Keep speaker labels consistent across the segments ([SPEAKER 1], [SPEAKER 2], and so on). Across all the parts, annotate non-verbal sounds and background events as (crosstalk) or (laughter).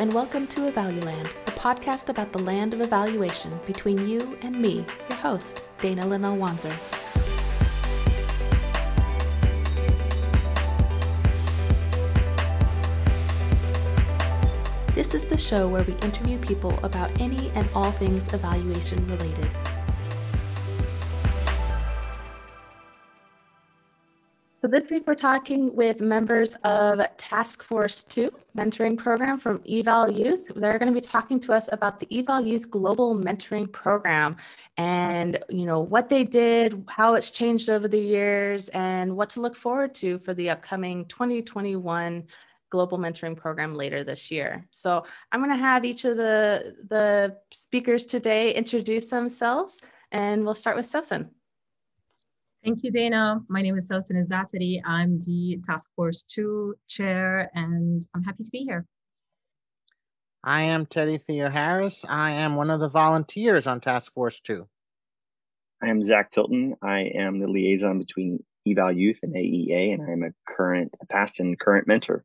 [SPEAKER 1] and welcome to Evaluland, the podcast about the land of evaluation between you and me, your host, Dana Linnell Wanzer. This is the show where we interview people about any and all things evaluation related. This week we're talking with members of Task Force 2 mentoring program from Eval Youth. They're going to be talking to us about the Eval Youth Global Mentoring Program and you know what they did, how it's changed over the years and what to look forward to for the upcoming 2021 global mentoring program later this year. So I'm going to have each of the the speakers today introduce themselves and we'll start with Sosin.
[SPEAKER 2] Thank you, Dana. My name is Sosin Izatari. I'm the Task Force 2 chair, and I'm happy to be here.
[SPEAKER 3] I am Teddy Theo Harris. I am one of the volunteers on Task Force 2.
[SPEAKER 4] I am Zach Tilton. I am the liaison between Eval Youth and AEA, and I am a current, a past and current mentor.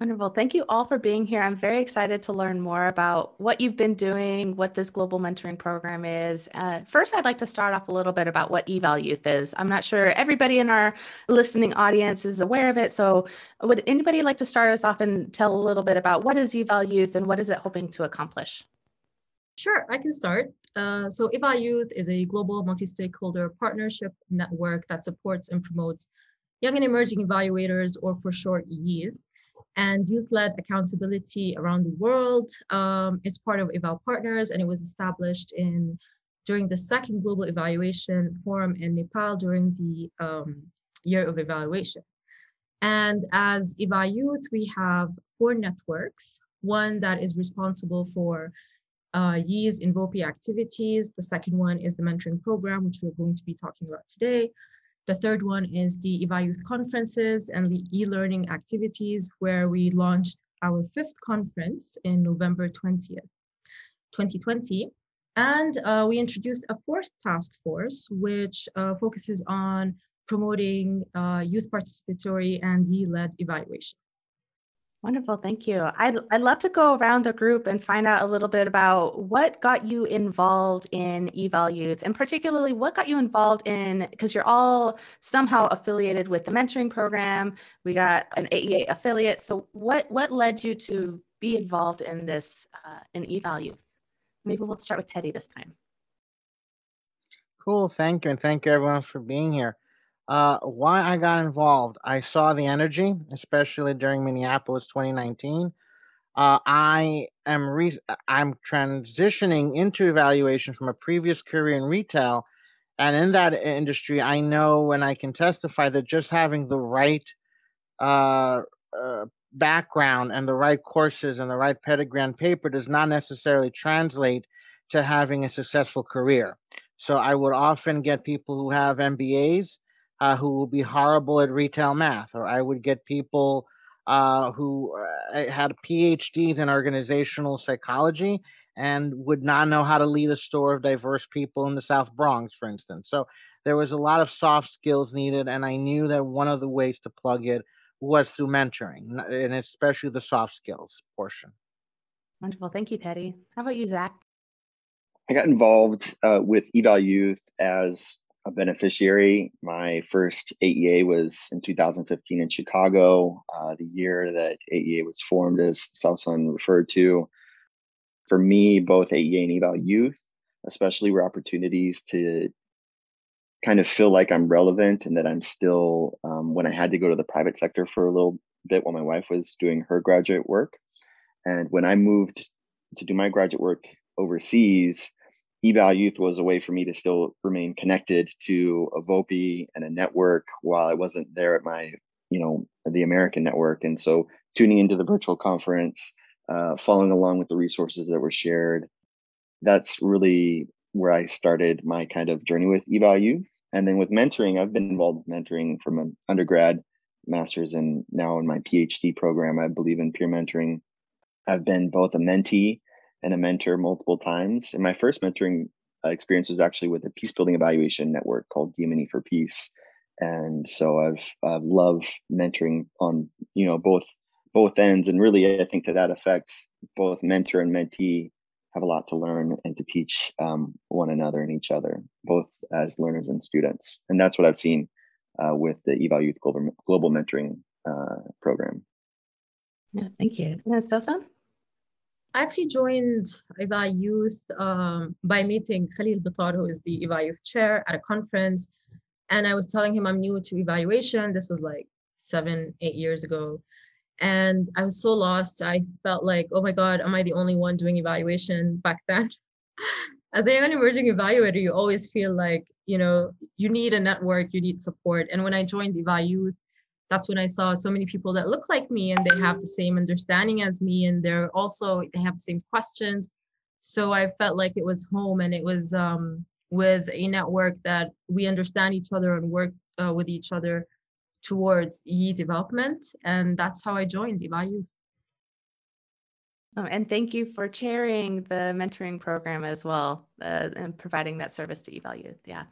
[SPEAKER 1] Wonderful. Thank you all for being here. I'm very excited to learn more about what you've been doing, what this global mentoring program is. Uh, first, I'd like to start off a little bit about what Eval Youth is. I'm not sure everybody in our listening audience is aware of it. So, would anybody like to start us off and tell a little bit about what is Eval Youth and what is it hoping to accomplish?
[SPEAKER 2] Sure, I can start. Uh, so, Eval Youth is a global multi stakeholder partnership network that supports and promotes young and emerging evaluators, or for short, YEEs and youth-led accountability around the world. Um, it's part of Eval Partners, and it was established in during the second global evaluation forum in Nepal during the um, year of evaluation. And as Eval Youth, we have four networks. One that is responsible for uh, YEE's Invopi activities. The second one is the mentoring program, which we're going to be talking about today. The third one is the Eval Youth Conferences and the e-learning activities where we launched our fifth conference in November 20th, 2020. And uh, we introduced a fourth task force, which uh, focuses on promoting uh, youth participatory and e-led evaluation.
[SPEAKER 1] Wonderful, thank you. I'd, I'd love to go around the group and find out a little bit about what got you involved in Eval Youth, and particularly what got you involved in, because you're all somehow affiliated with the mentoring program. We got an AEA affiliate. So what, what led you to be involved in this, uh, in Eval Youth? Maybe we'll start with Teddy this time.
[SPEAKER 3] Cool, thank you, and thank you everyone for being here. Uh, why I got involved, I saw the energy, especially during Minneapolis 2019. Uh, I am re- I'm transitioning into evaluation from a previous career in retail, and in that industry, I know and I can testify that just having the right uh, uh, background and the right courses and the right pedigree on paper does not necessarily translate to having a successful career. So I would often get people who have MBAs uh, who will be horrible at retail math, or I would get people uh, who uh, had PhDs in organizational psychology and would not know how to lead a store of diverse people in the South Bronx, for instance. So there was a lot of soft skills needed, and I knew that one of the ways to plug it was through mentoring, and especially the soft skills portion.
[SPEAKER 1] Wonderful. Thank you, Teddy. How about you, Zach?
[SPEAKER 4] I got involved uh, with Eval Youth as a beneficiary. My first AEA was in 2015 in Chicago, uh, the year that AEA was formed, as Sosin referred to. For me, both AEA and Eval Youth, especially, were opportunities to kind of feel like I'm relevant and that I'm still, um, when I had to go to the private sector for a little bit while my wife was doing her graduate work. And when I moved to do my graduate work overseas, eval youth was a way for me to still remain connected to a VOPE and a network while i wasn't there at my you know the american network. And so tuning into the virtual conference uh, following along with the resources that were shared that's really where i started my kind of journey with eval youth. And then with mentoring i've been involved with mentoring from an undergrad master's and now in my phd program. I believe in peer mentoring. I've been both a mentee and a mentor multiple times. And my first mentoring uh, experience was actually with a peace building evaluation network called DM&E for Peace. And so I've, loved mentoring on, you know, both both ends. And really, I think that that affects both mentor and mentee have a lot to learn and to teach um, one another and each other, both as learners and students. And that's what I've seen uh, with the Eval Youth Global, Global Mentoring uh, program.
[SPEAKER 1] Yeah, thank you. And Sosan?
[SPEAKER 2] I actually joined Eval Youth um, by meeting Khalil Bitar, who is the Eval Youth chair at a conference. And I was telling him I'm new to evaluation. This was like seven, eight years ago. And I was so lost. I felt like, oh my God, am I the only one doing evaluation back then? (laughs) As a young emerging evaluator, you always feel like, you know, you need a network, you need support. And when I joined Eval Youth, that's when I saw so many people that look like me and they have the same understanding as me and they're also they have the same questions. So I felt like it was home and it was um, with a network that we understand each other and work uh, with each other towards e development. And that's how I joined Eval Youth.
[SPEAKER 1] Oh, and thank you for chairing the mentoring program as well uh, and providing that service to Eval Youth. Yeah.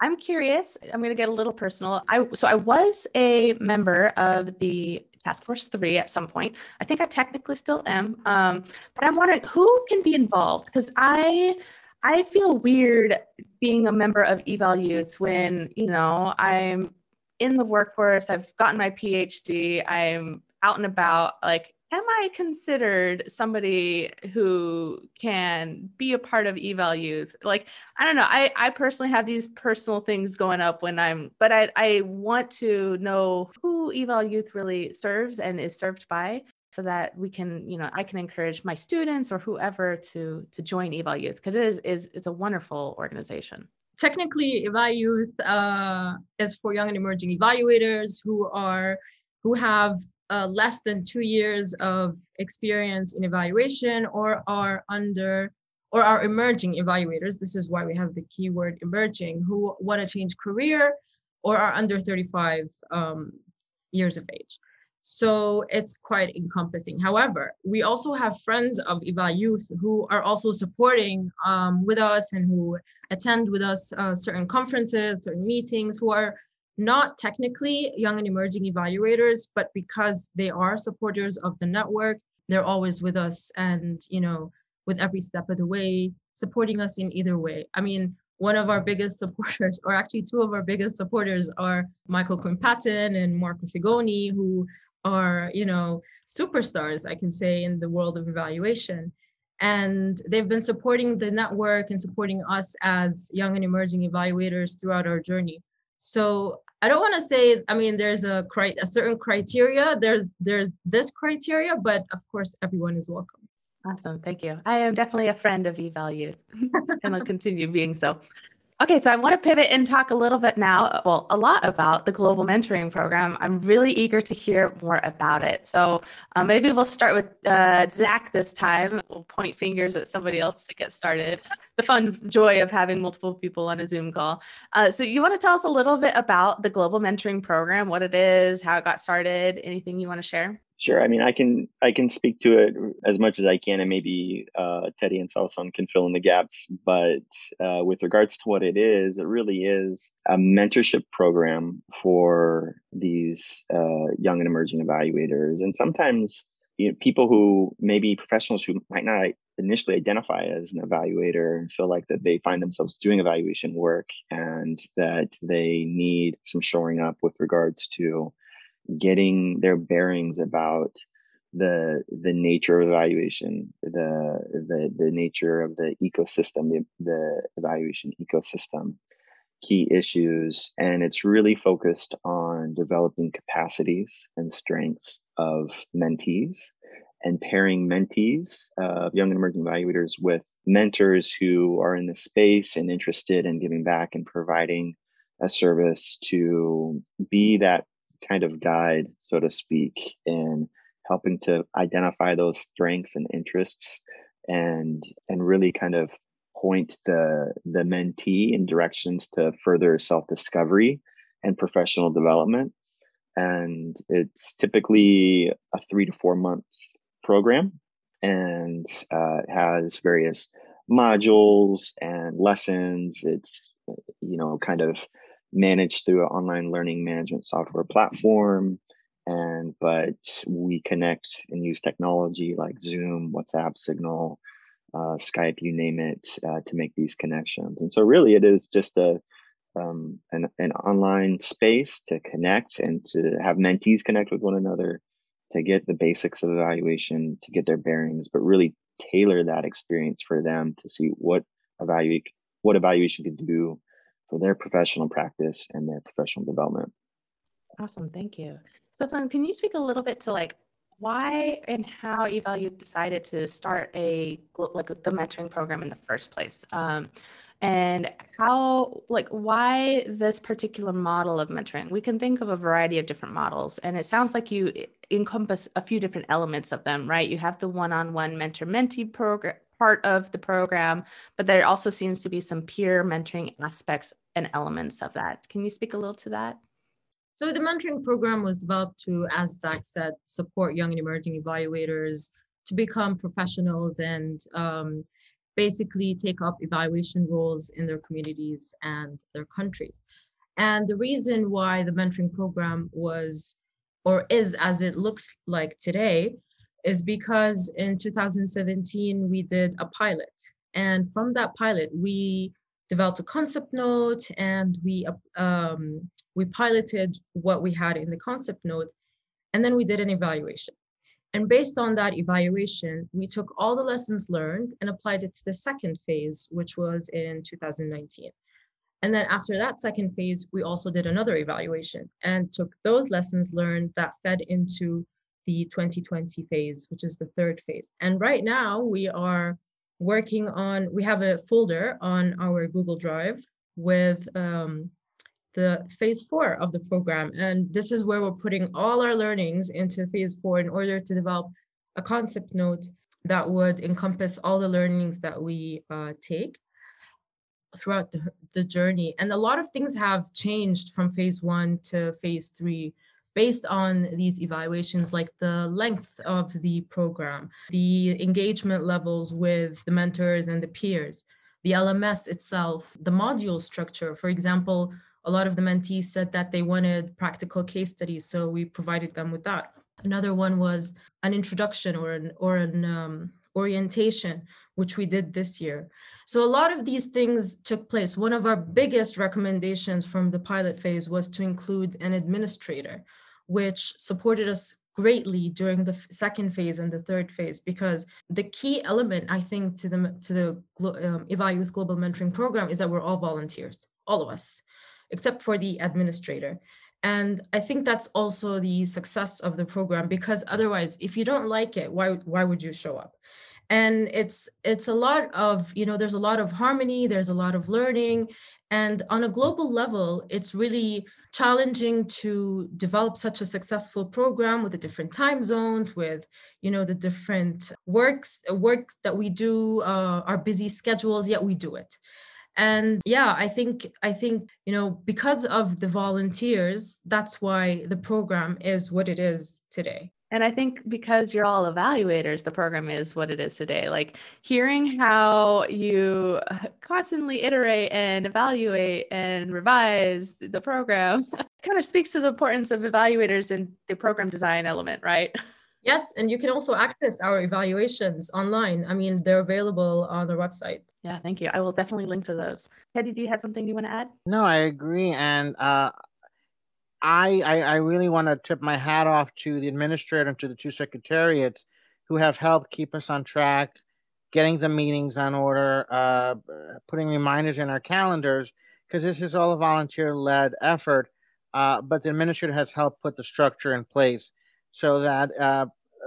[SPEAKER 1] I'm curious. I'm going to get a little personal. I so I was a member of the Task Force Three at some point. I think I technically still am. Um, but I'm wondering who can be involved because I I feel weird being a member of Eval Youth when you know I'm in the workforce. I've gotten my PhD. I'm out and about. Like am I considered somebody who can be a part of eval youth? Like, I don't know. I, I personally have these personal things going up when I'm, but I, I want to know who eval youth really serves and is served by so that we can, you know, I can encourage my students or whoever to, to join eval youth because it is, is, it's a wonderful organization
[SPEAKER 2] technically eval youth uh, is for young and emerging evaluators who are who have uh, less than two years of experience in evaluation or are under or are emerging evaluators. This is why we have the keyword emerging who want to change career or are under 35 um, years of age. So it's quite encompassing. However, we also have friends of Eval Youth who are also supporting um, with us and who attend with us uh, certain conferences, certain meetings, who are not technically young and emerging evaluators, but because they are supporters of the network, they're always with us and, you know, with every step of the way, supporting us in either way. I mean, one of our biggest (laughs) supporters, or actually two of our biggest supporters, are Michael Quinn Patton and Marco Segone, who are, you know, superstars, I can say, in the world of evaluation. And they've been supporting the network and supporting us as young and emerging evaluators throughout our journey. So I don't want to say. I mean, there's a a certain criteria. There's there's this criteria, but of course, everyone is welcome.
[SPEAKER 1] Awesome, thank you. I am definitely a friend of eval youth, (laughs) and I'll continue being so. Okay, so I want to pivot and talk a little bit now, well, a lot about the Global Mentoring Program. I'm really eager to hear more about it. So um, maybe we'll start with uh, Zach this time. We'll point fingers at somebody else to get started. (laughs) the fun joy of having multiple people on a Zoom call. Uh, so you want to tell us a little bit about the Global Mentoring Program, what it is, how it got started, anything you want to share?
[SPEAKER 4] Sure. I mean, I can I can speak to it as much as I can, and maybe uh, Teddy and Salson can fill in the gaps. But uh, with regards to what it is, it really is a mentorship program for these uh, young and emerging evaluators, and sometimes you know, people who maybe professionals who might not initially identify as an evaluator and feel like that they find themselves doing evaluation work and that they need some shoring up with regards to getting their bearings about the the nature of evaluation, the the the nature of the ecosystem, the, the evaluation ecosystem, key issues, and it's really focused on developing capacities and strengths of mentees and pairing mentees, uh, young and emerging evaluators, with mentors who are in the space and interested in giving back and providing a service to be that kind of guide, so to speak, in helping to identify those strengths and interests and and really kind of point the the mentee in directions to further self-discovery and professional development. And it's typically a three to four month program and uh, has various modules and lessons. It's you know kind of managed through an online learning management software platform. and but we connect and use technology like Zoom, WhatsApp, Signal, uh, Skype, you name it, uh, to make these connections. And so, really, it is just a um, an, an online space to connect and to have mentees connect with one another, to get the basics of evaluation, to get their bearings, but really tailor that experience for them to see what evaluate what evaluation can do for their professional practice and their professional development.
[SPEAKER 1] Awesome, thank you. So, Son, can you speak a little bit to like why and how Eval Youth decided to start a like the mentoring program in the first place? Um, and how like why this particular model of mentoring we can think of a variety of different models and it sounds like you encompass a few different elements of them right you have the one-on-one mentor mentee program part of the program but there also seems to be some peer mentoring aspects and elements of that can you speak a little to that
[SPEAKER 2] so the mentoring program was developed to, as Zach said, support young and emerging evaluators to become professionals and um, basically take up evaluation roles in their communities and their countries. And the reason why the mentoring program was or is as it looks like today is because in 2017 we did a pilot. And from that pilot, we developed a concept note and we um, we piloted what we had in the concept note and then we did an evaluation and based on that evaluation we took all the lessons learned and applied it to the second phase which was in 2019 and then after that second phase we also did another evaluation and took those lessons learned that fed into the 2020 phase which is the third phase and right now we are working on, we have a folder on our Google Drive with um, the phase four of the program. And this is where we're putting all our learnings into phase four in order to develop a concept note that would encompass all the learnings that we uh, take throughout the, the journey. And a lot of things have changed from phase one to phase three based on these evaluations, like the length of the program, the engagement levels with the mentors and the peers, the LMS itself, the module structure. For example, a lot of the mentees said that they wanted practical case studies, so we provided them with that. Another one was an introduction or an or an um, orientation, which we did this year. So a lot of these things took place. One of our biggest recommendations from the pilot phase was to include an administrator which supported us greatly during the second phase and the third phase because the key element i think to the to the um, Eval Youth global mentoring program is that we're all volunteers all of us except for the administrator. And i think that's also the success of the program because otherwise if you don't like it why why would you show up and it's it's a lot of you know there's a lot of harmony there's a lot of learning and on a global level, it's really challenging to develop such a successful program with the different time zones, with you know the different works work that we do, uh, our busy schedules. Yet we do it, and yeah, I think I think you know because of the volunteers, that's why the program is what it is today.
[SPEAKER 1] And I think because you're all evaluators, the program is what it is today. Like hearing how you constantly iterate and evaluate and revise the program (laughs) kind of speaks to the importance of evaluators in the program design element, right?
[SPEAKER 2] Yes, and you can also access our evaluations online. I mean, they're available on the website.
[SPEAKER 1] Yeah, thank you. I will definitely link to those. Teddy, do you have something you want to add?
[SPEAKER 3] No, I agree. And uh, I, I, I really want to tip my hat off to the administrator and to the two secretariats who have helped keep us on track, getting the meetings on order, uh, putting reminders in our calendars, because this is all a volunteer led effort. Uh, but the administrator has helped put the structure in place so that uh,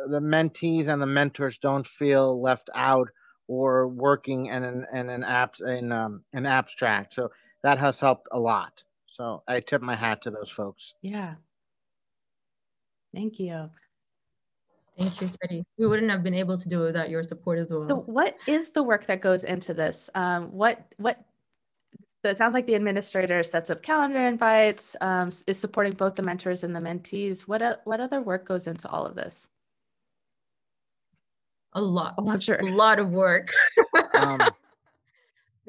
[SPEAKER 3] the mentees and the mentors don't feel left out or working in an, in an, abs, in, um, an abstract. So that has helped a lot. So I tip my hat to those folks.
[SPEAKER 1] Yeah. Thank you.
[SPEAKER 2] Thank you, Teddy. We wouldn't have been able to do it without your support as well.
[SPEAKER 1] So what is the work that goes into this? Um, what, what, so it sounds like the administrator sets up calendar invites, um, is supporting both the mentors and the mentees. What, what other work goes into all of this?
[SPEAKER 2] A lot.
[SPEAKER 1] Oh, I'm sure.
[SPEAKER 2] A lot of work. um,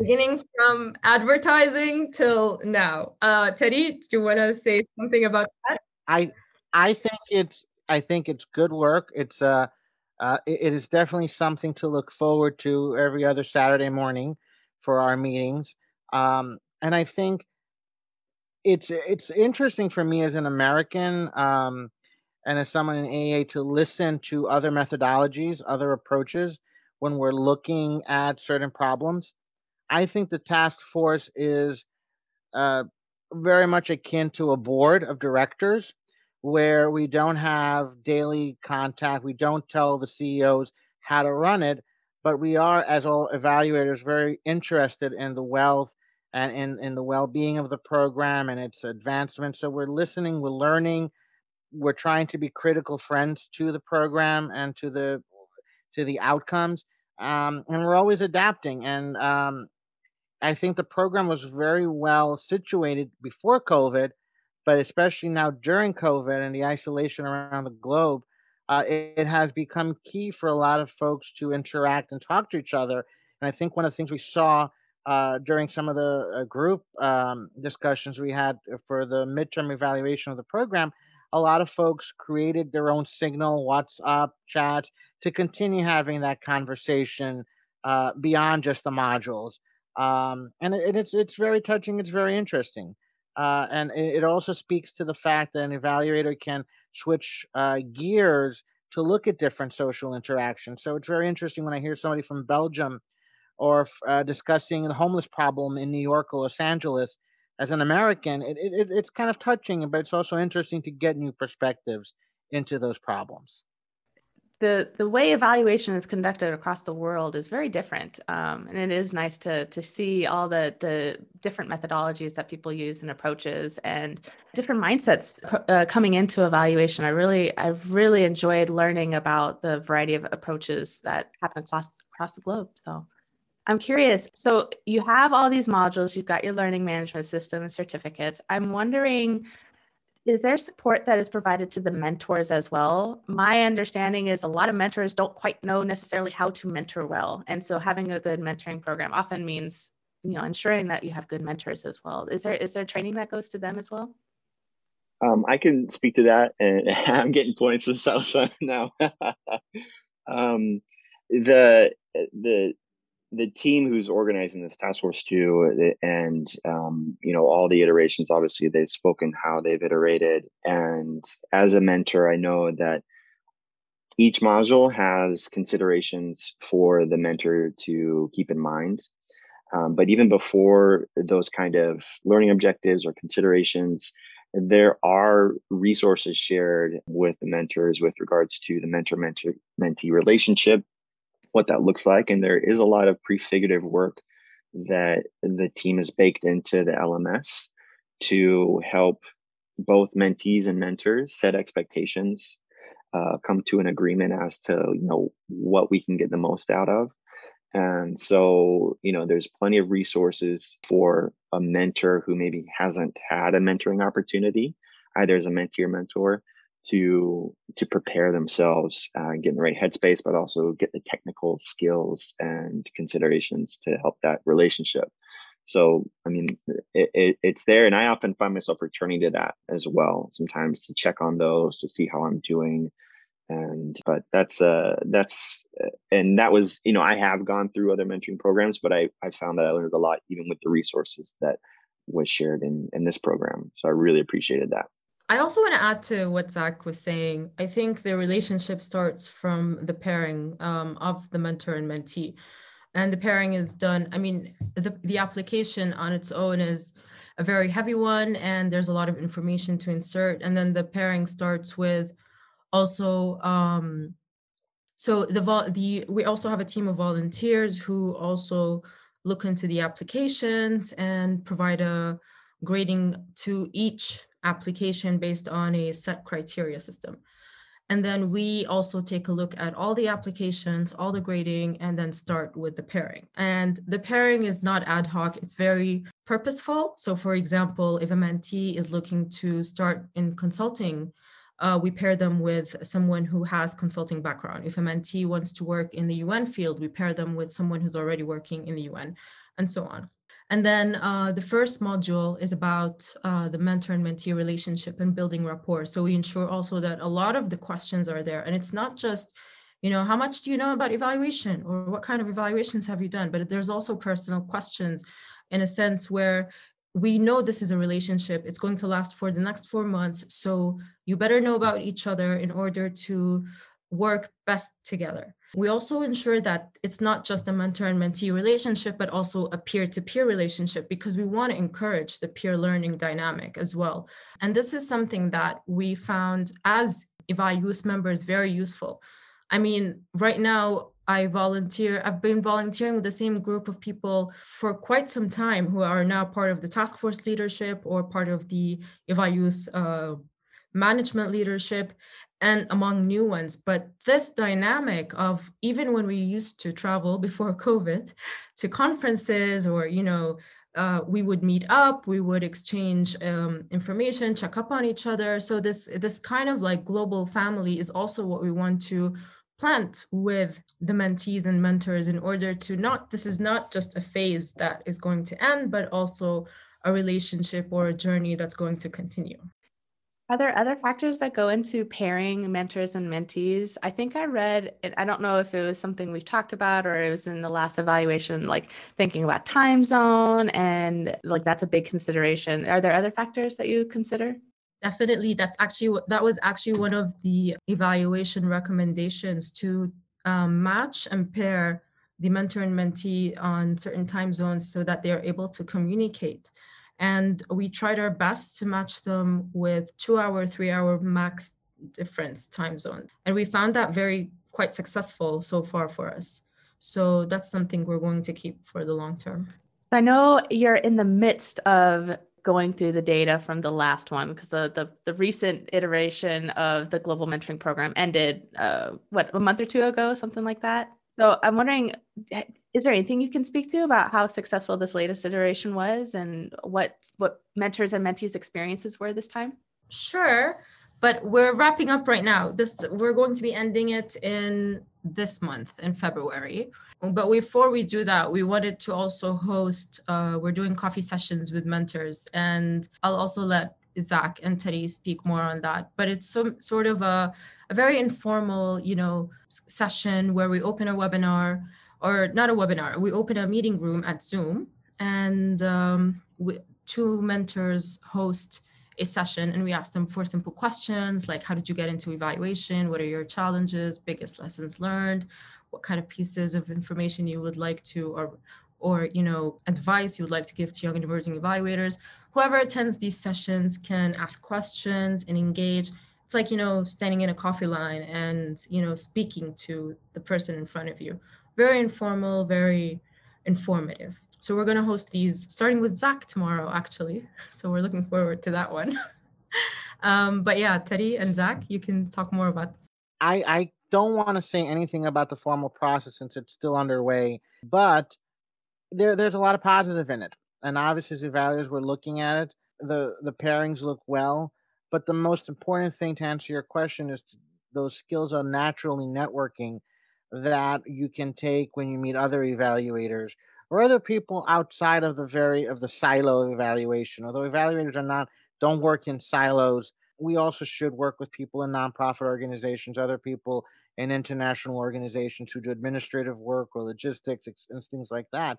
[SPEAKER 2] beginning from advertising till now. Uh, Teddy, do you want to say something about that?
[SPEAKER 3] I I think it's I think it's good work. It's uh, uh it, it is definitely something to look forward to every other Saturday morning for our meetings. Um, and I think it's it's interesting for me as an American um, and as someone in AEA to listen to other methodologies, other approaches when we're looking at certain problems. I think the task force is uh, very much akin to a board of directors where we don't have daily contact. We don't tell the CEOs how to run it, but we are, as all evaluators, very interested in the wealth and in, in the well-being of the program and its advancement. So we're listening, we're learning, we're trying to be critical friends to the program and to the to the outcomes. Um, and we're always adapting. And um, I think the program was very well situated before COVID, but especially now during COVID and the isolation around the globe, uh, it, it, has become key for a lot of folks to interact and talk to each other. And I think one of the things we saw uh, during some of the uh, group um, discussions we had for the midterm evaluation of the program, a lot of folks created their own signal, WhatsApp chats to continue having that conversation uh, beyond just the modules. Um, and it, it's it's very touching. It's very interesting, uh, and it, it, also speaks to the fact that an evaluator can switch uh, gears to look at different social interactions. So it's very interesting when I hear somebody from Belgium or uh, discussing the homeless problem in New York or Los Angeles. As an American, it, it, it's kind of touching, but it's also interesting to get new perspectives into those problems
[SPEAKER 1] the the way evaluation is conducted across the world is very different, um, and it is nice to to see all the the different methodologies that people use and approaches and different mindsets uh, coming into evaluation. I really I've really enjoyed learning about the variety of approaches that happen across across the globe. So. I'm curious. So you have all these modules, you've got your learning management system and certificates. I'm wondering is there support that is provided to the mentors as well? My understanding is a lot of mentors don't quite know necessarily how to mentor well. And so having a good mentoring program often means, you know, ensuring that you have good mentors as well. Is there is there training that goes to them as well?
[SPEAKER 4] Um, I can speak to that, and (laughs) I'm getting points for (laughs) Salsa now. (laughs) um, the the the team who's organizing this task force too and um, you know all the iterations obviously they've spoken how they've iterated and as a mentor i know that each module has considerations for the mentor to keep in mind. Um, but even before those kind of learning objectives or considerations there are resources shared with the mentors with regards to the mentor mentor mentee relationship what that looks like. And there is a lot of prefigurative work that the team has baked into the LMS to help both mentees and mentors set expectations, uh, come to an agreement as to you know what we can get the most out of. And so, you know, there's plenty of resources for a mentor who maybe hasn't had a mentoring opportunity, either as a mentee or mentor, to to prepare themselves uh, and get in the right headspace, but also get the technical skills and considerations to help that relationship. So, I mean, it, it, it's there, and I often find myself returning to that as well. Sometimes to check on those to see how I'm doing, and but that's uh that's uh, and that was you know I have gone through other mentoring programs, but I I found that I learned a lot even with the resources that was shared in in this program. So I really appreciated that.
[SPEAKER 2] I also want to add to what Zach was saying. I think the relationship starts from the pairing um, of the mentor and mentee. And the pairing is done, I mean, the, the application on its own is a very heavy one, and there's a lot of information to insert. And then the pairing starts with also, um, so the, the we also have a team of volunteers who also look into the applications and provide a grading to each application based on a set criteria system. And then we also take a look at all the applications, all the grading, and then start with the pairing. And the pairing is not ad hoc, it's very purposeful. So, for example, if a mentee is looking to start in consulting, uh, we pair them with someone who has consulting background. If a mentee wants to work in the UN field, we pair them with someone who's already working in the UN, and so on. And then uh, the first module is about uh, the mentor and mentee relationship and building rapport. So we ensure also that a lot of the questions are there. And it's not just, you know, how much do you know about evaluation or what kind of evaluations have you done? But there's also personal questions in a sense where we know this is a relationship. It's going to last for the next four months. So you better know about each other in order to work best together. We also ensure that it's not just a mentor and mentee relationship, but also a peer to peer relationship because we want to encourage the peer learning dynamic as well. And this is something that we found as Eval Youth members very useful. I mean, right now, I volunteer, I've been volunteering with the same group of people for quite some time who are now part of the task force leadership or part of the Eval Youth uh, management leadership and among new ones. But this dynamic of even when we used to travel (laughs) before COVID to conferences or, you know, uh, we would meet up, we would exchange um, information, check up on each other. So this this kind of like global family is also what we want to plant with the mentees and mentors in order to not this is not just a phase that is going to end, but also a relationship or a journey that's going to continue.
[SPEAKER 1] Are there other factors that go into pairing mentors and mentees? I think I read, I don't know if it was something we've talked about or it was in the last evaluation, like thinking about time zone and like that's a big consideration. Are there other factors that you consider?
[SPEAKER 2] Definitely. That's actually, that was actually one of the evaluation recommendations to um, match and pair the mentor and mentee on certain time zones so that they're able to communicate and we tried our best to match them with two hour, three hour max difference time zone. And we found that very quite successful so far for us. So that's something we're going to keep for the long term.
[SPEAKER 1] I know you're in the midst of going through the data from the last one because the, the, the recent iteration of the global mentoring program ended uh, what a month or two ago something like that so i'm wondering is there anything you can speak to about how successful this latest iteration was and what what mentors and mentees experiences were this time?
[SPEAKER 2] Sure but we're wrapping up right now. This we're going to be ending it in this month in february. But before we do that we wanted to also host uh, we're doing coffee sessions with mentors. And i'll also let zach and teddy speak more on that. But it's some sort of a, a very informal you know session where we open a webinar or not a webinar, we open a meeting room at Zoom and um, we, two mentors host a session and we ask them for simple questions like how did you get into evaluation? What are your challenges, biggest lessons learned? What kind of pieces of information you would like to or or you know advice you would like to give to young and emerging evaluators. Whoever attends these sessions can ask questions and engage it's like you know standing in a coffee line and you know speaking to the person in front of you very informal, very informative. So we're going to host these starting with Zach tomorrow, actually. (laughs) So we're looking forward to that one. (laughs) um, but yeah, Teddy and Zach, you can talk more about.
[SPEAKER 3] I, I don't want to say anything about the formal process since it's still underway, but there there's a lot of positive in it. And obviously, as evaluators, we're looking at it. The the pairings look well, but the most important thing to answer your question is those skills are naturally networking that you can take when you meet other evaluators or other people outside of the very of the silo of evaluation. Although evaluators are not don't work in silos, we also should work with people in nonprofit organizations, other people in international organizations who do administrative work or logistics and things like that,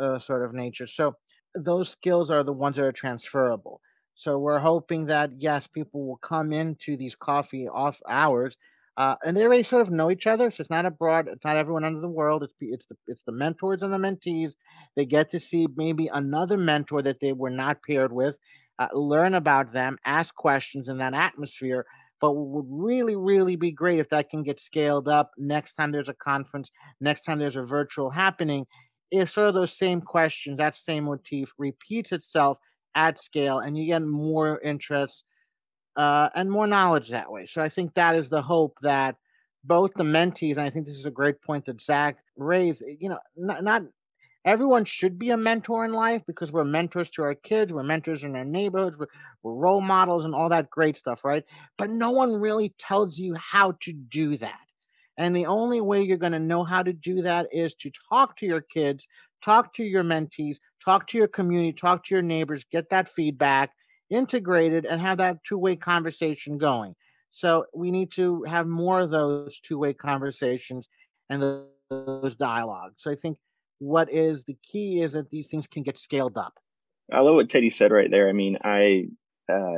[SPEAKER 3] uh, sort of nature. So those skills are the ones that are transferable. So we're hoping that yes, people will come into these coffee off hours uh, and they already sort of know each other, so it's not a broad. It's not everyone under the world. It's it's the it's the mentors and the mentees. They get to see maybe another mentor that they were not paired with, uh, learn about them, ask questions in that atmosphere. But would really, really be great if that can get scaled up next time there's a conference, next time there's a virtual happening. If sort of those same questions, that same motif repeats itself at scale, and you get more interest uh, and more knowledge that way. So I think that is the hope that both the mentees, and I think this is a great point that Zach raised. Eh, you know, not, not everyone should be a mentor in life because we're mentors to our kids, we're mentors in our neighborhoods, we're, we're role models, and all that great stuff, right? But no one really tells you how to do that. And the only way you're going to know how to do that is to talk to your kids, talk to your mentees, talk to your community, talk to your neighbors, get that feedback integrated, and have that two way conversation going. So we need to have more of those two way conversations and those dialogues. So I think what is the key is that these things can get scaled up.
[SPEAKER 4] I love what Teddy said right there. I mean, I uh,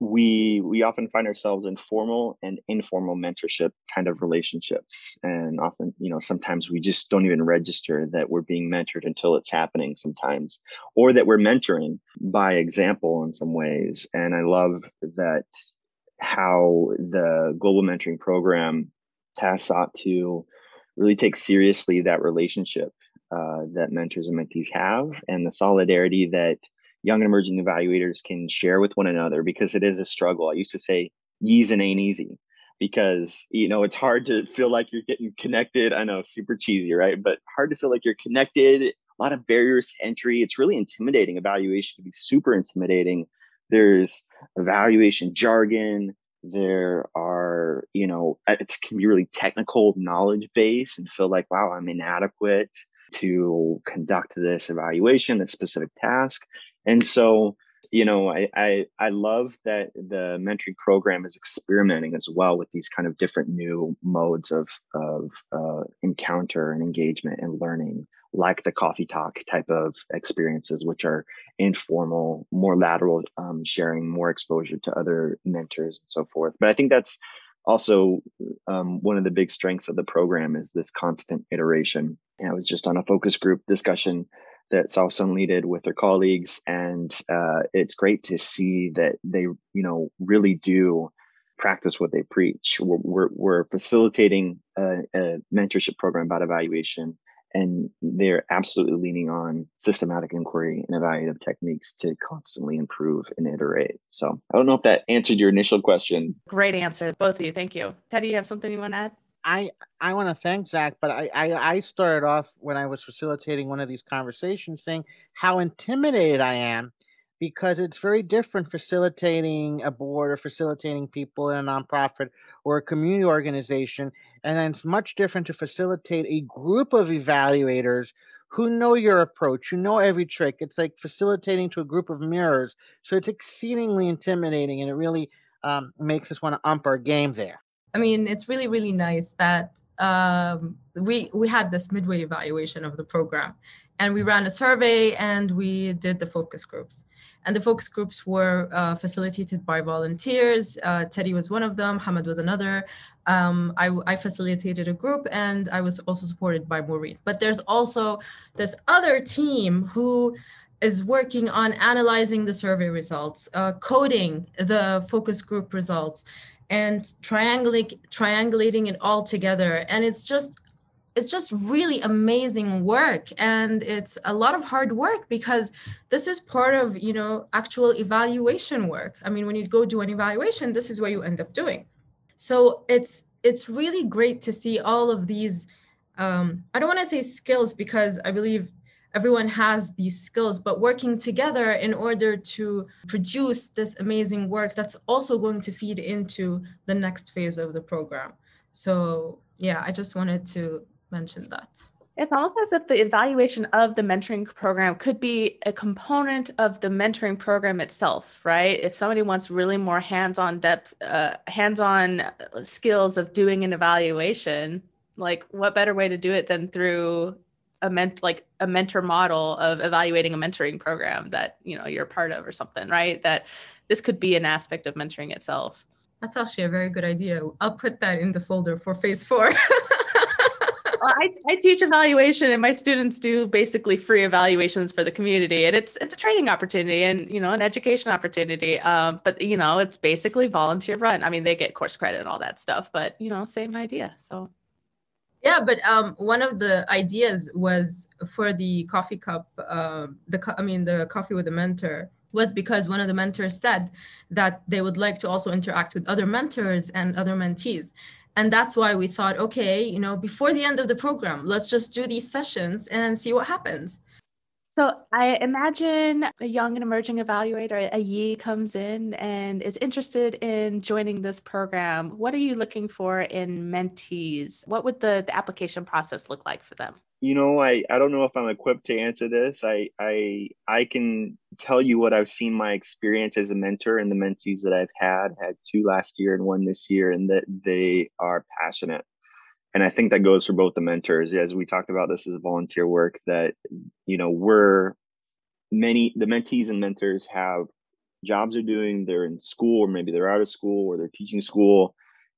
[SPEAKER 4] we we often find ourselves in formal and informal mentorship kind of relationships, and often you know sometimes we just don't even register that we're being mentored until it's happening. Sometimes, or that we're mentoring by example in some ways. And I love that how the global mentoring program has sought to really take seriously that relationship uh, that mentors and mentees have and the solidarity that young and emerging evaluators can share with one another because it is a struggle. I used to say, "Yees and ain't easy," because you know it's hard to feel like you're getting connected. I know, super cheesy, right? But hard to feel like you're connected. A lot of barriers to entry. It's really intimidating. Evaluation can be super intimidating. There's evaluation jargon. There are, you know, it can be really technical knowledge base and feel like, wow, I'm inadequate to conduct this evaluation, this specific task. And so, you know, I, I, I love that the mentoring program is experimenting as well with these kind of different new modes of of uh, encounter and engagement and learning, like the coffee talk type of experiences, which are informal, more lateral, um, sharing more exposure to other mentors and so forth. But I think that's also um, one of the big strengths of the program is this constant iteration. I was just on a focus group discussion that Southsun leaded with their colleagues, and uh, it's great to see that they, you know, really do practice what they preach. We're, we're, we're facilitating a, a mentorship program about evaluation and they're absolutely leaning on systematic inquiry and evaluative techniques to constantly improve and iterate. So I don't know if that answered your initial question.
[SPEAKER 1] Great answer, both of you. Thank you. Teddy, you have something you want to add?
[SPEAKER 3] I I want to thank Zach, but I, I I started off when I was facilitating one of these conversations saying how intimidated I am because it's very different facilitating a board or facilitating people in a nonprofit or a community organization and then it's much different to facilitate a group of evaluators who know your approach, who know every trick. It's like facilitating to a group of mirrors. So it's exceedingly intimidating and it really um, makes us want to ump our game there.
[SPEAKER 2] I mean, it's really, really nice that um, we we had this midway evaluation of the program, and we ran a survey and we did the focus groups. And the focus groups were uh, facilitated by volunteers. Uh, Teddy was one of them. Hamad was another. Um, I, I, facilitated a group and I was also supported by Maureen. But there's also this other team who is working on analyzing the survey results, uh, coding the focus group results, and triangulating, triangulating it all together. And it's just it's just really amazing work and it's a lot of hard work because this is part of you know actual evaluation work. I mean when you go do an evaluation this is what you end up doing. So it's it's really great to see all of these um, i don't want to say skills because i believe everyone has these skills but working together in order to produce this amazing work that's also going to feed into the next phase of the program. So yeah i just wanted to mention that.
[SPEAKER 1] It's almost as if the evaluation of the mentoring program could be a component of the mentoring program itself, right? If somebody wants really more hands-on depth, uh, hands-on skills of doing an evaluation, like what better way to do it than through a ment like a mentor model of evaluating a mentoring program that you know you're part of or something, right? That this could be an aspect of mentoring itself.
[SPEAKER 2] That's actually a very good idea. I'll put that in the folder for phase four. (laughs)
[SPEAKER 1] I, I teach evaluation and my students do basically free evaluations for the community. And it's it's a training opportunity and you know an education opportunity. Um, but you know it's basically volunteer run. I mean they get course credit and all that stuff but you know same idea. So.
[SPEAKER 2] Yeah but um, one of the ideas was for the coffee cup uh, the i mean the coffee with a mentor was because one of the mentors said that they would like to also interact with other mentors and other mentees and that's why we thought okay you know before the end of the program let's just do these sessions and see what happens
[SPEAKER 1] so I imagine a young and emerging evaluator, a YE, comes in and is interested in joining this program. What are you looking for in mentees? What would the, the application process look like for them?
[SPEAKER 4] You know, I, I don't know if I'm equipped to answer this. I, I I can tell you what I've seen my experience as a mentor and the mentees that I've had, had two last year and one this year, and that they are passionate. And I think that goes for both the mentors. As we talked about, this is volunteer work that, you know, we're many the mentees and mentors have jobs they're doing, they're in school, or maybe they're out of school, or they're teaching school,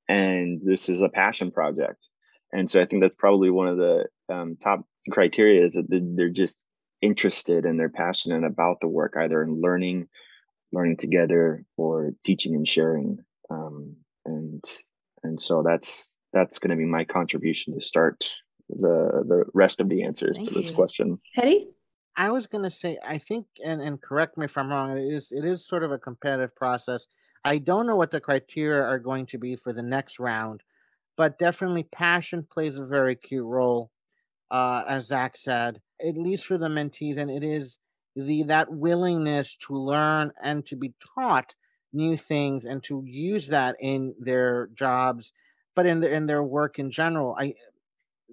[SPEAKER 4] and this is a passion project and so i think that's probably one of the um, top criteria is that they're just interested and they're passionate about the work either in learning learning together or teaching and sharing um, and and so that's that's going to be my contribution to start the the rest of the answers Thank to this you. question
[SPEAKER 1] Hetty?
[SPEAKER 3] i was going to say i think and and correct me if i'm wrong it is it is sort of a competitive process i don't know what the criteria are going to be for the next round but definitely passion plays a very key role, uh, as Zach said, at least for the mentees, and it is the that willingness to learn and to be taught new things and to use that in their jobs, but in their in their work in general. I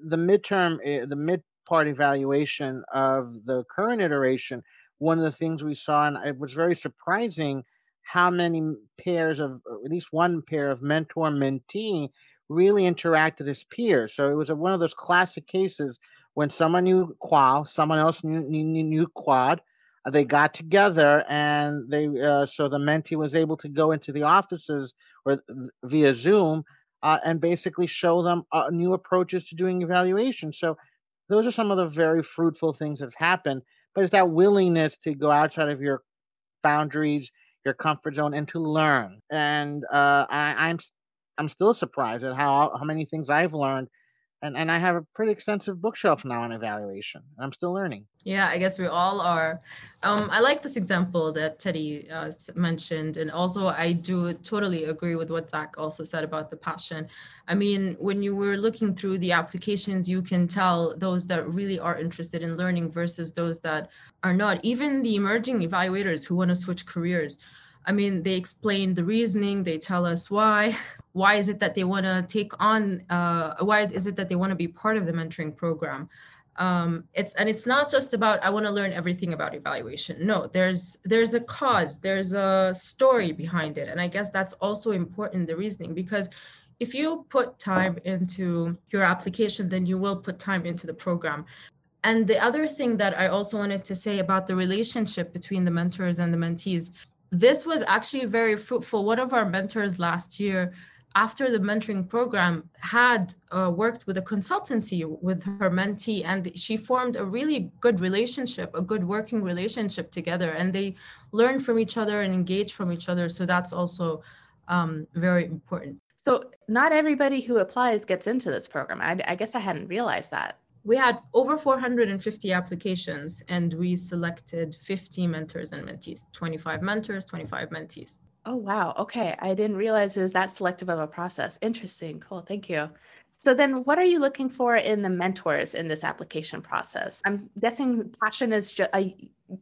[SPEAKER 3] the midterm eh, the mid part evaluation of the current iteration, one of the things we saw, and it was very surprising how many pairs of at least one pair of mentor mentee really interacted as peers. So it was a, one of those classic cases when someone knew Qual, someone else knew, knew, knew Quant. Uh, they got together, and they uh, so the mentee was able to go into the offices or via Zoom uh, and basically show them uh, new approaches to doing evaluation. So those are some of the very fruitful things that have happened. But it's that willingness to go outside of your boundaries, your comfort zone, and to learn. And uh, I, I'm I'm still surprised at how how many things I've learned. And, and I have a pretty extensive bookshelf now on evaluation. And I'm still learning.
[SPEAKER 2] Yeah, I guess we all are. Um, I like this example that Teddy uh, mentioned. And also, I do totally agree with what Zach also said about the passion. I mean, when you were looking through the applications, you can tell those that really are interested in learning versus those that are not. Even the emerging evaluators who want to switch careers I mean, they explain the reasoning, they tell us why. (laughs) Why is it that they want to take on, uh, why is it that they want to be part of the mentoring program? Um, it's and it's not just about I want to learn everything about evaluation. No, there's there's a cause, there's a story behind it, and I guess that's also important the reasoning because if you put time into your application, then you will put time into the program. And the other thing that I also wanted to say about the relationship between the mentors and the mentees this was actually very fruitful. One of our mentors last year, after the mentoring program, had uh, worked with a consultancy with her mentee, and she formed a really good relationship, a good working relationship together, and they learned from each other and engaged from each other. So that's also um, very important.
[SPEAKER 1] So not everybody who applies gets into this program. I, I guess I hadn't realized that
[SPEAKER 2] we had over 450 applications and we selected 50 mentors and mentees 25 mentors 25 mentees.
[SPEAKER 1] Oh wow. Okay. I didn't realize it was that selective of a process. Interesting. Cool. Thank you. So then what are you looking for in the mentors in this application process? I'm guessing passion is just uh,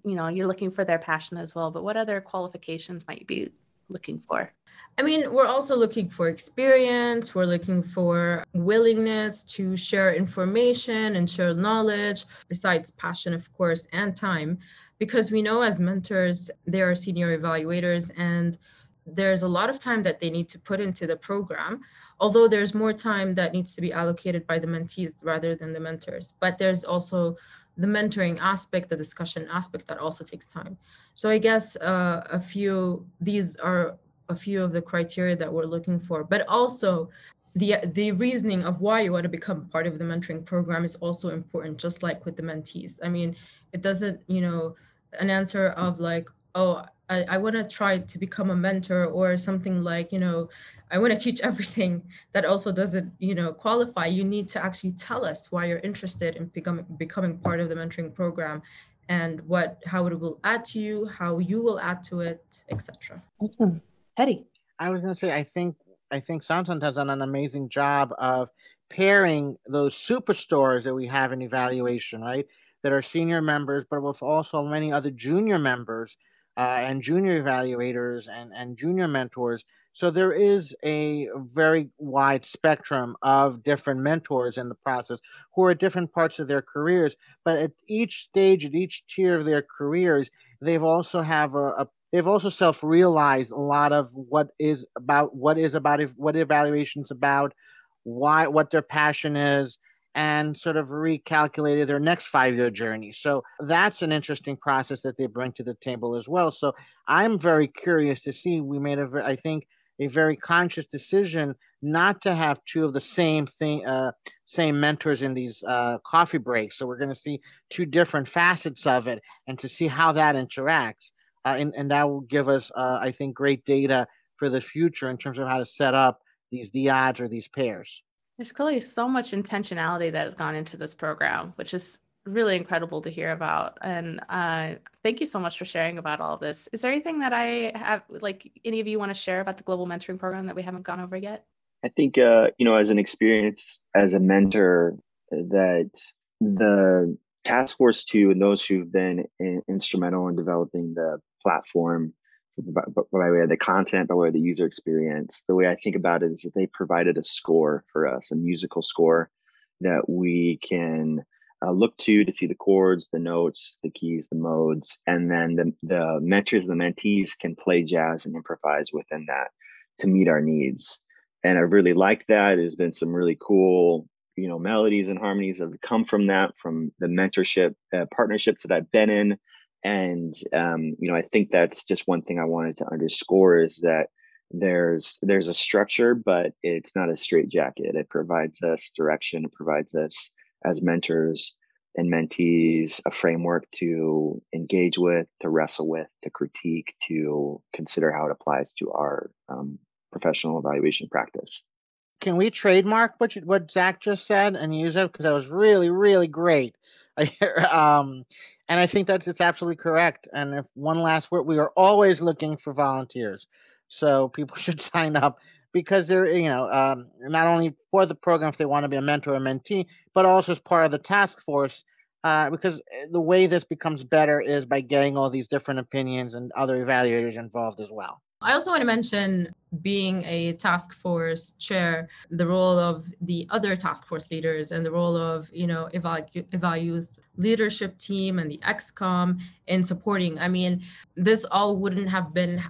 [SPEAKER 1] you know you're looking for their passion as well but what other qualifications might you be looking for
[SPEAKER 2] I mean, we're also looking for experience, we're looking for willingness to share information and share knowledge, besides passion, of course, and time, because we know as mentors, there are senior evaluators and there's a lot of time that they need to put into the program, although there's more time that needs to be allocated by the mentees rather than the mentors. But there's also the mentoring aspect, the discussion aspect that also takes time. So I guess uh, a few, these are a few of the criteria that we're looking for, but also the the reasoning of why you want to become part of the mentoring program is also important, just like with the mentees. I mean, it doesn't, you know, an answer of like, oh, I, I want to try to become a mentor or something like, you know, I want to teach everything that also doesn't, you know, qualify. You need to actually tell us why you're interested in becoming becoming part of the mentoring program and what how it will add to you, how you will add to it, etc.
[SPEAKER 1] Awesome. Hetty.
[SPEAKER 3] I was going to say, I think I think Samsung has done an amazing job of pairing those superstores that we have in evaluation, right? That are senior members, but with also many other junior members uh, and junior evaluators and, and junior mentors. So there is a very wide spectrum of different mentors in the process who are at different parts of their careers. But at each stage, at each tier of their careers, they've also have a, a they've also self-realized a lot of what is about what is about what evaluations about, why what their passion is, and sort of recalculated their next five year journey. So that's an interesting process that they bring to the table as well. So I'm very curious to see. We made a, I think, a very conscious decision not to have two of the same thing, uh, same mentors in these uh, coffee breaks. So we're going to see two different facets of it, and to see how that interacts, uh, and and that will give us, uh, I think, great data for the future in terms of how to set up these dyads or these pairs.
[SPEAKER 1] There's clearly so much intentionality that has gone into this program, which is really incredible to hear about. And uh, thank you so much for sharing about all of this. Is there anything that I have, like any of you want to share about the global mentoring program that we haven't gone over yet?
[SPEAKER 4] I think, uh, you know, as an experience as a mentor, that the task force two and those who've been in, instrumental in developing the platform by, by way of the content, by way of the user experience. The way I think about it is that they provided a score for us, a musical score that we can uh, look to to see the chords, the notes, the keys, the modes, and then the, the mentors and the mentees can play jazz and improvise within that to meet our needs. And I really like that. There's been some really cool, you know, melodies and harmonies that have come from that, from the mentorship uh, partnerships that I've been in, and um, you know i think that's just one thing i wanted to underscore is that there's there's a structure but it's not a straight jacket it provides us direction. It provides us as mentors and mentees a framework to engage with to wrestle with to critique to consider how it applies to our um, professional evaluation practice.
[SPEAKER 3] Can we trademark what you, what zach just said and use it? Because that was really really great. (laughs) Um, and I think that's it's absolutely correct. And if one last word, we are always looking for volunteers, so people (laughs) should sign up because they're you know um, not only for the program if they want to be a mentor or mentee, but also as part of the task force. Uh, because eh, the way this becomes better is by getting all these different opinions and other evaluators involved as well.
[SPEAKER 2] I also want to mention being a task force chair, the role of the other task force leaders and the role of, you know, Eval, leadership team and the XCOM in supporting. I mean, this all wouldn't have been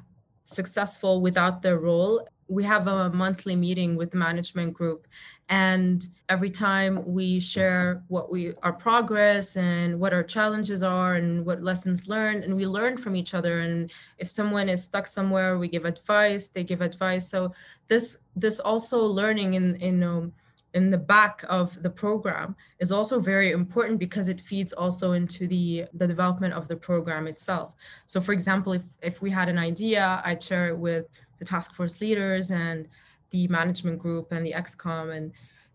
[SPEAKER 2] successful without their role we have a monthly meeting with the management group and every time we share what we our progress and what our challenges are and what lessons learned and we learn from each other and if someone is stuck somewhere we give advice they give advice. So this this also learning in in um, in the back of the program is also very important because it feeds also into the the development of the program itself. So for example if if we had an idea i'd share it with the task force leaders and the management group and the XCOM and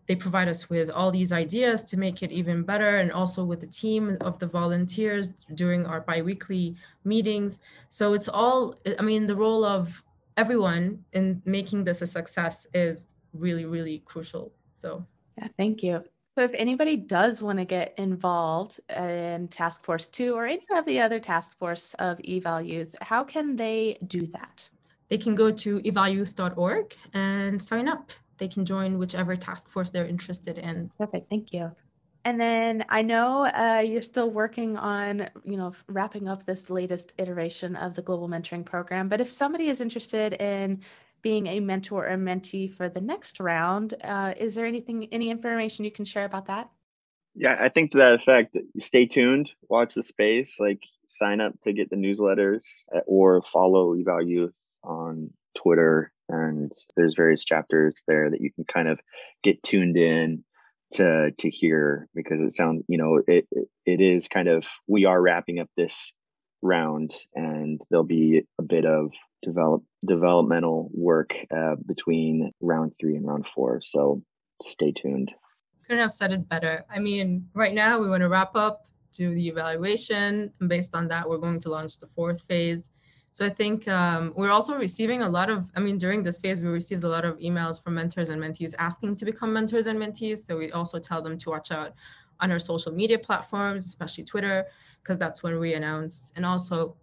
[SPEAKER 2] they provide us with all these ideas to make it even better and also with the team of the volunteers during our biweekly meetings. So it's all i mean the role of everyone in making this a success is really really crucial so.
[SPEAKER 1] Yeah thank you. So if anybody does want to get involved in task force 2 or any of the other task force of eval youth how can they do that
[SPEAKER 2] they can go to evalyouth.org and sign up. They can join whichever task force they're interested in.
[SPEAKER 1] Perfect. Thank you. And then I know uh, you're still working on, you know, wrapping up this latest iteration of the Global Mentoring Program. But if somebody is interested in being a mentor or mentee for the next round, uh, is there anything, any information you can share about that?
[SPEAKER 4] Yeah, I think to that effect, stay tuned, watch the space, like sign up to get the newsletters uh, or follow Eval Youth on Twitter, and there's various chapters there that you can kind of get tuned in to to hear because it sounds you know it it is kind of we are wrapping up this round and there'll be a bit of develop developmental work uh, between round three and round four so stay tuned.
[SPEAKER 2] Couldn't have said it better. I mean right now we want to wrap up do the evaluation and based on that we're going to launch the fourth phase so I think um, we're also receiving a lot of, I mean, during this phase, we received a lot of emails from mentors and mentees asking to become mentors and mentees. So we also tell them to watch out on our social media platforms, especially Twitter, because that's when we announce. And also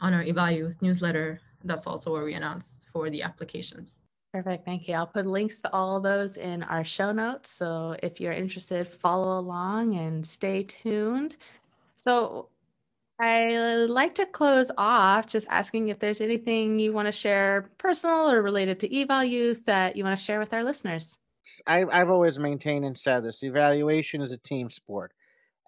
[SPEAKER 2] on our Eval Youth newsletter. That's also where we announce for the applications.
[SPEAKER 1] Perfect. Thank you. I'll put links to all those in our show notes. So if you're interested, follow along and stay tuned. So I like to close off just asking if there's anything you want to share personal or related to Eval Youth that you want to share with our listeners.
[SPEAKER 3] I, I've always maintained and said this evaluation is a team sport.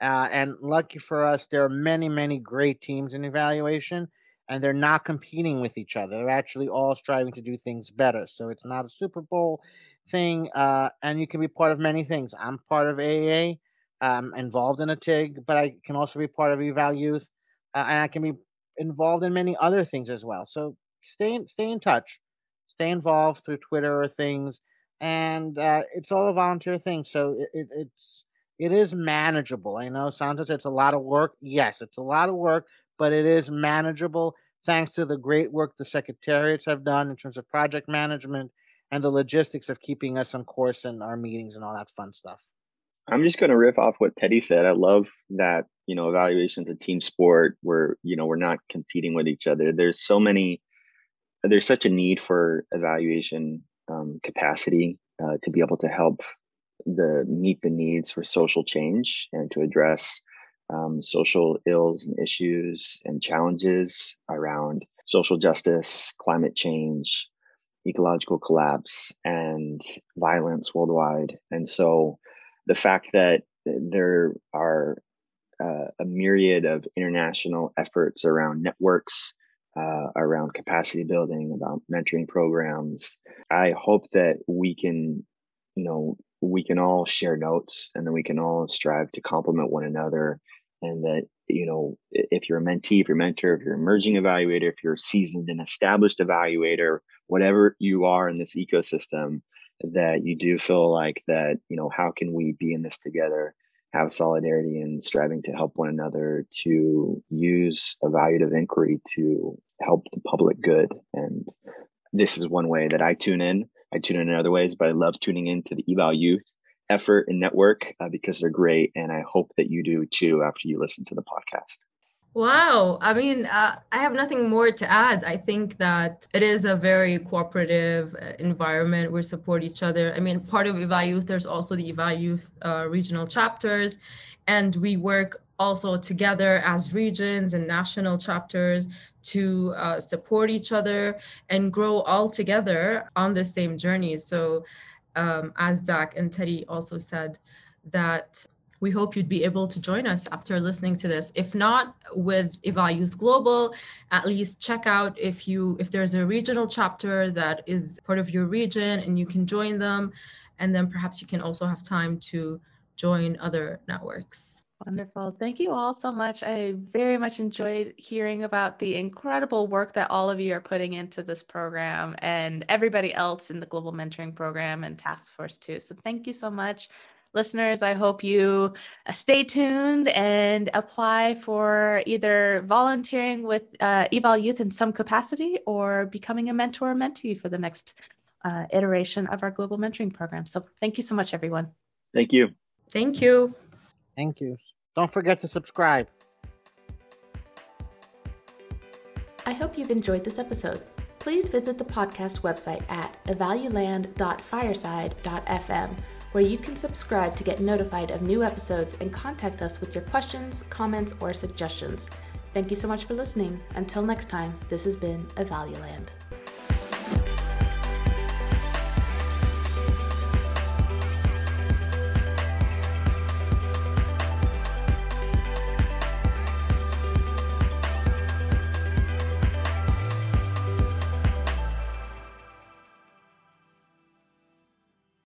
[SPEAKER 3] Uh, and lucky for us, there are many, many great teams in evaluation, and they're not competing with each other. They're actually all striving to do things better. So it's not a Super Bowl thing, uh, and you can be part of many things. I'm part of AEA, I'm involved in a TIG, but I can also be part of Eval Youth uh, and I can be involved in many other things as well. So stay in, stay in touch, stay involved through Twitter or things, and uh, it's all a volunteer thing. So it, it, it's it is manageable. I know Santos, it's a lot of work. Yes, it's a lot of work, but it is manageable thanks to the great work the secretariats have done in terms of project management and the logistics of keeping us on course and our meetings and all that fun stuff.
[SPEAKER 4] I'm just going to riff off what Teddy said. I love that, you know, evaluation is a team sport where, you know, we're not competing with each other. There's so many, there's such a need for evaluation um, capacity uh, to be able to help the meet the needs for social change and to address um, social ills and issues and challenges around social justice, climate change, ecological collapse, and violence worldwide. And so, the fact that there are uh, a myriad of international efforts around networks, uh, around capacity building, about mentoring programs. I hope that we can, you know, we can all share notes and then we can all strive to complement one another. And that, you know, if you're a mentee, if you're a mentor, if you're an emerging evaluator, if you're a seasoned and established evaluator, whatever you are in this ecosystem, that you do feel like that you know how can we be in this together have solidarity and striving to help one another to use evaluative inquiry to help the public good. And this is one way that i tune in. I tune in in other ways but i love tuning into the Eval Youth effort and network uh, because they're great and i hope that you do too after you listen to the podcast
[SPEAKER 2] Wow. I mean, uh, I have nothing more to add. I think that it is a very cooperative uh, environment. We support each other. I mean, part of Eval Youth, there's also the Eval Youth uh, regional chapters, and we work also together as regions and national chapters to uh, support each other and grow all together on the same journey. So, um, as Zach and Teddy also said, that we hope you'd be able to join us after listening to this. If not with Eval Youth Global, at least check out if you if there's a regional chapter that is part of your region and you can join them. And then perhaps you can also have time to join other networks.
[SPEAKER 1] Wonderful. Thank you all so much. I very much enjoyed hearing about the incredible work that all of you are putting into this program and everybody else in the Global Mentoring Program and Task Force too. So thank you so much listeners, I hope you uh, stay tuned and apply for either volunteering with uh, Eval Youth in some capacity or becoming a mentor or mentee for the next uh, iteration of our global mentoring program. So thank you so much, everyone.
[SPEAKER 4] Thank you.
[SPEAKER 2] Thank you.
[SPEAKER 3] Thank you. Don't forget to subscribe.
[SPEAKER 1] I hope you've enjoyed this episode. Please visit the podcast website at evaluland.fireside.fm where you can subscribe to get notified of new episodes and contact us with your questions, comments, or suggestions. Thank you so much for listening. Until next time, this has been Evaluland.